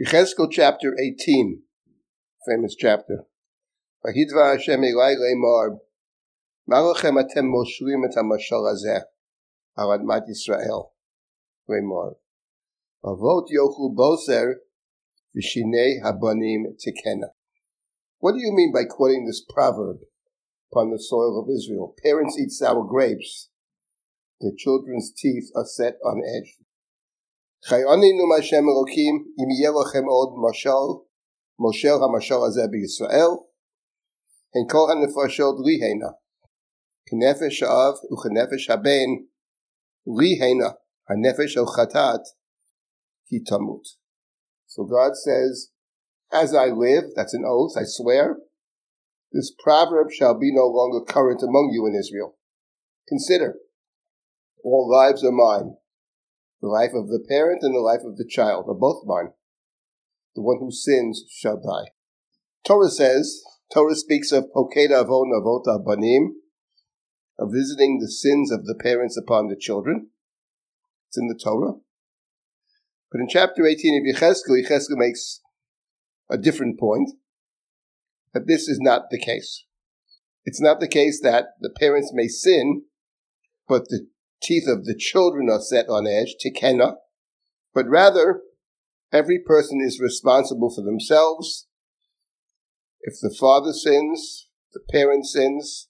Yechezkel chapter 18, famous chapter. Vahidva Hashem Elai Leimar, Malachem atem moshlim et hamashal hazeh, al admat Yisrael. Leimar. Avot yochlu boser, v'shinei habanim tikena. What do you mean by quoting this proverb upon the soil of Israel? Parents eat sour grapes. Their children's teeth are set on edge. Chayoninu Hashem Elokim im yelochem od mashal moshel hamashal hazeh b'Yisrael and kol hanefashot lihena k'nefesh ha'av. So God says, as I live, that's an oath, I swear, this proverb shall be no longer current among you in Israel. Consider, all lives are mine. The life of the parent and the life of the child are both mine. The one who sins shall die. Torah says, Torah speaks of Pokeda Avon Avot Banim, of visiting the sins of the parents upon the children. It's in the Torah. But in chapter 18 of Yechezkel, Yechezkel makes a different point, that this is not the case. It's not the case that the parents may sin, but the teeth of the children are set on edge, tikena, but rather every person is responsible for themselves. If the father sins, the parent sins,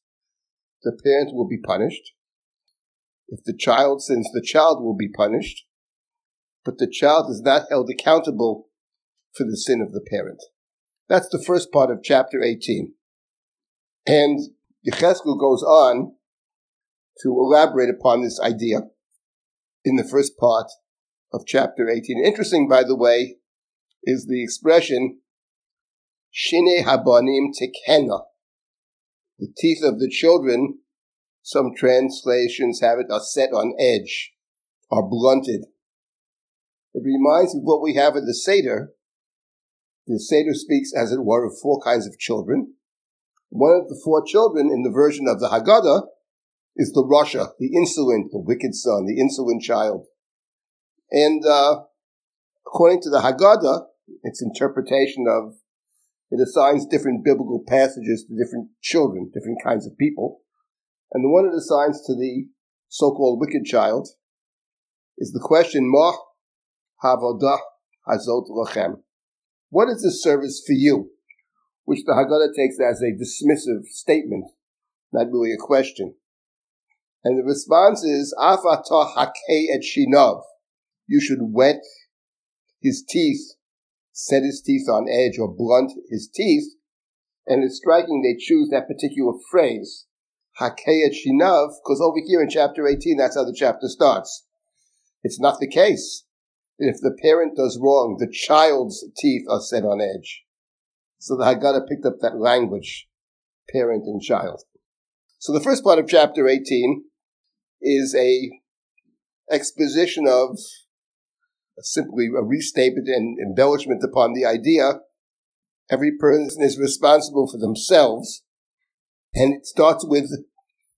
the parent will be punished. If the child sins, the child will be punished. But the child is not held accountable for the sin of the parent. That's the first part of chapter 18. And Yecheskel goes on to elaborate upon this idea in the first part of chapter 18. Interesting, by the way, is the expression Shine Habanim Tekena. The teeth of the children, some translations have it, are set on edge, are blunted. It reminds me of what we have in the Seder. The Seder speaks, as it were, of four kinds of children. One of the four children in the version of the Haggadah is the Rasha, the insolent, the wicked son, the insolent child. And uh, according to the Haggadah, its interpretation of it assigns different biblical passages to different children, different kinds of people. And the one it assigns to the so-called wicked child is the question, Ma havodah hazot lachem. What is this service for you? Which the Haggadah takes as a dismissive statement, not really a question. And the response is, Afatah hakei et shinav. You should wet his teeth, set his teeth on edge or blunt his teeth. And it's striking they choose that particular phrase, hakei et shinav, because over here in chapter 18, that's how the chapter starts. It's not the case. If the parent does wrong, the child's teeth are set on edge. So the Haggadah picked up that language, parent and child. So the first part of chapter 18 is a exposition of simply a restatement and embellishment upon the idea. Every person is responsible for themselves. And it starts with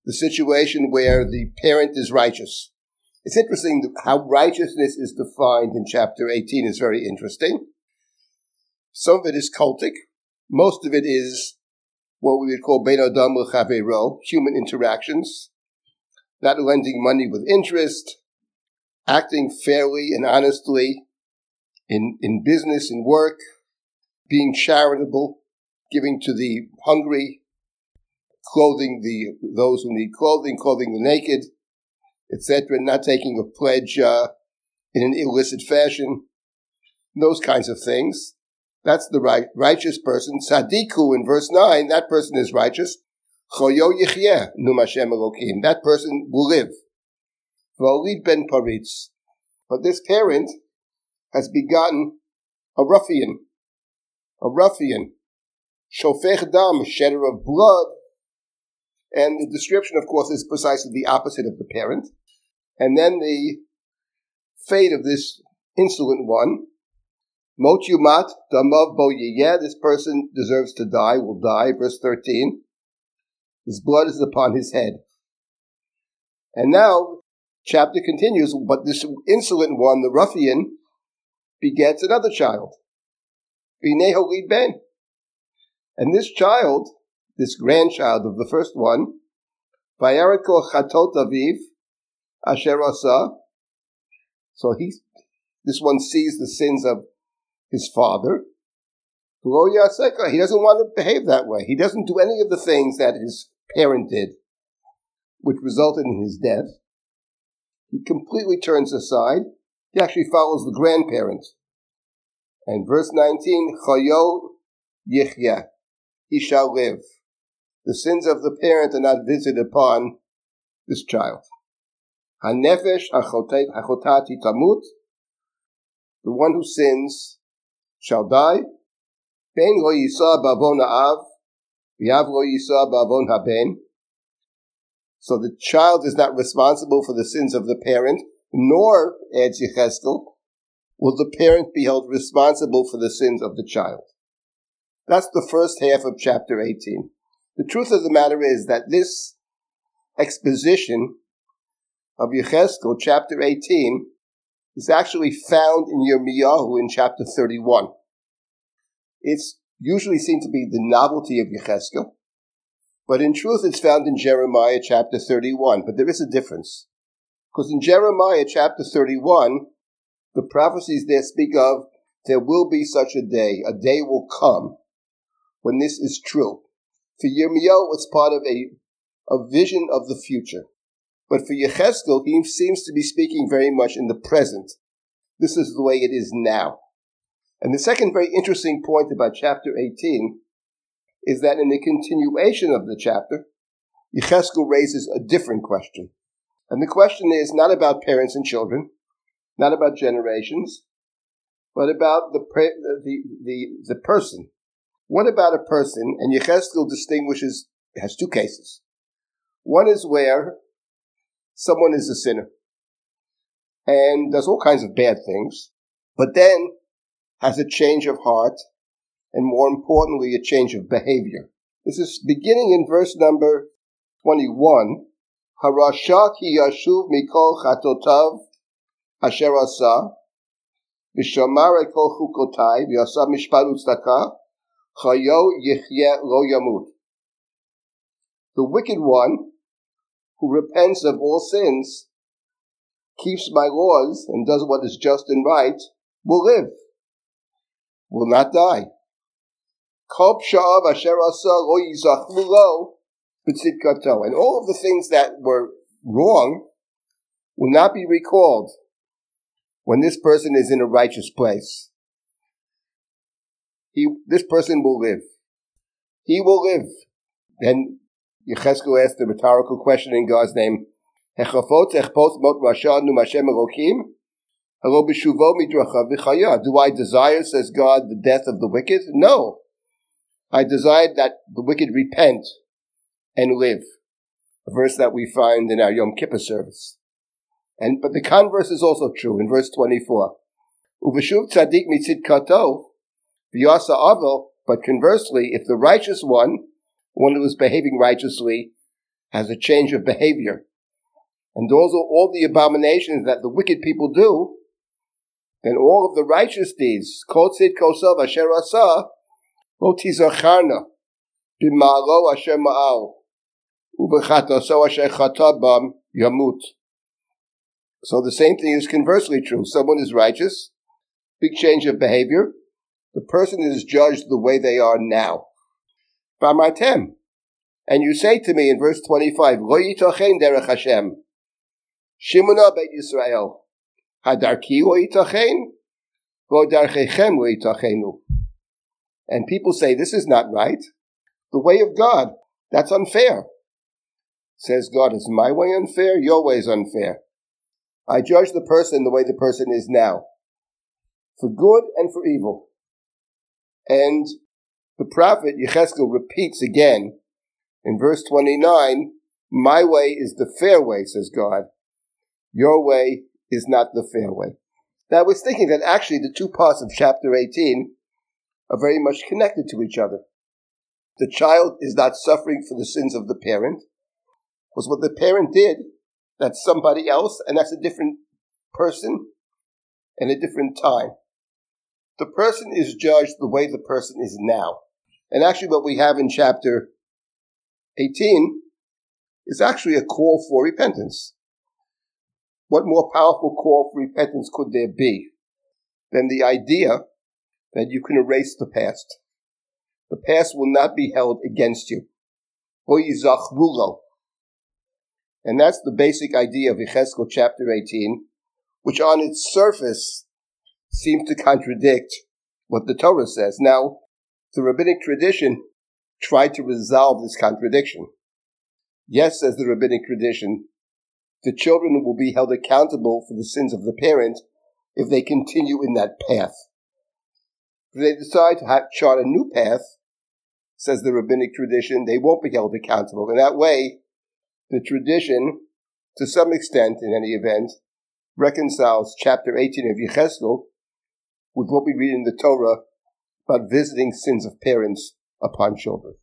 the situation where the parent is righteous. It's interesting how righteousness is defined in chapter 18 is very interesting. Some of it is cultic. Most of it is what we would call ben adam human interactions not lending money with interest, acting fairly and honestly in, in business and work, being charitable, giving to the hungry, clothing the those who need clothing, clothing the naked, etc., not taking a pledge uh, in an illicit fashion, those kinds of things. That's the right, righteous person. Sadiku in verse 9, that person is righteous. That person will live. V'olid ben paritz. But this parent has begotten a ruffian. A ruffian. Shofech dam, shedder of blood. And the description, of course, is precisely the opposite of the parent. And then the fate of this insolent one. Mot yumat, damav bo This person deserves to die, will die. Verse 13. His blood is upon his head. And now, chapter continues, but this insolent one, the ruffian, begets another child. B'nei ben. And this child, this grandchild of the first one, Vayaret kol chatot aviv, asher asa. So he, this one sees the sins of his father. He doesn't want to behave that way. He doesn't do any of the things that his parent did, which resulted in his death. He completely turns aside. He actually follows the grandparent. And verse 19, Chayo Yichya, he shall live. The sins of the parent are not visited upon this child. Hanefesh hachotati tamut, the one who sins shall die. Ben lo yisa bavon ha'av, So the child is not responsible for the sins of the parent, nor, adds Yecheskel, will the parent be held responsible for the sins of the child. That's the first half of chapter 18. The truth of the matter is that this exposition of Yecheskel, chapter 18, is actually found in Yirmiyahu in chapter 31. It's usually seen to be the novelty of Yecheskel, but in truth it's found in Jeremiah chapter 31. But there is a difference. Because in Jeremiah chapter 31, the prophecies there speak of there will be such a day, a day will come when this is true. For Yirmiyahu, it's part of a, a vision of the future. But for Yecheskel, he seems to be speaking very much in the present. This is the way it is now. And the second very interesting point about chapter 18 is that in the continuation of the chapter, Yecheskel raises a different question. And the question is not about parents and children, not about generations, but about the, the, the, the person. What about a person? And Yecheskel distinguishes, has two cases. One is where someone is a sinner and does all kinds of bad things, but then has a change of heart and more importantly, a change of behavior. This is beginning in verse number 21. Harasha ki yashuv mikol chatotav asher asa, v'shamar et kol chukotai, v'yasa mishpat utztaka, chayo yichye lo yamut. The wicked one, who repents of all sins, keeps my laws, and does what is just and right, will live, will not die. And all of the things that were wrong will not be recalled when this person is in a righteous place. He, this person will live. He will live. Then Yecheskel asked the rhetorical question in God's name, do I desire, says God, the death of the wicked? No. I desire that the wicked repent and live. A verse that we find in our Yom Kippur service. And, but the converse is also true in verse 24. Uveshuv tzadik mitzit kato, v'yasa avil, but conversely, if the righteous one, one who is behaving righteously, has a change of behavior, and those are all the abominations that the wicked people do, then all of the righteous deeds, kol tzid kosov asher asa, lo tizacharna, b'ma'alo asher ma'al, u'b'chatoso asher chatabam yamut. So the same thing is conversely true. Someone is righteous, big change of behavior. The person is judged the way they are now. B'amatem. And you say to me in verse 25, Lo yitochen derech Hashem. Shimona Beit Yisrael. Hadarki lo yitochen. Lo darchechem lo yitochenu. And people say, this is not right. The way of God, that's unfair. Says God, is my way unfair? Your way is unfair. I judge the person the way the person is now. For good and for evil. And the prophet Yecheskel repeats again in verse 29, my way is the fair way, says God. Your way is not the fair way. Now I was thinking that actually the two parts of chapter 18 are very much connected to each other. The child is not suffering for the sins of the parent, because what the parent did, that's somebody else, and that's a different person and a different time. the person is judged the way the person is now. And actually, what we have in chapter 18 is actually a call for repentance. What more powerful call for repentance could there be than the idea that you can erase the past? The past will not be held against you. And that's the basic idea of Yechezkel chapter 18, which on its surface seems to contradict what the Torah says. Now, the rabbinic tradition tried to resolve this contradiction. Yes, says the rabbinic tradition, the children will be held accountable for the sins of the parent if they continue in that path. If they decide to have, chart a new path, says the rabbinic tradition, they won't be held accountable. In that way, the tradition, to some extent in any event, reconciles chapter 18 of Yechezkel with what we read in the Torah about visiting sins of parents upon children.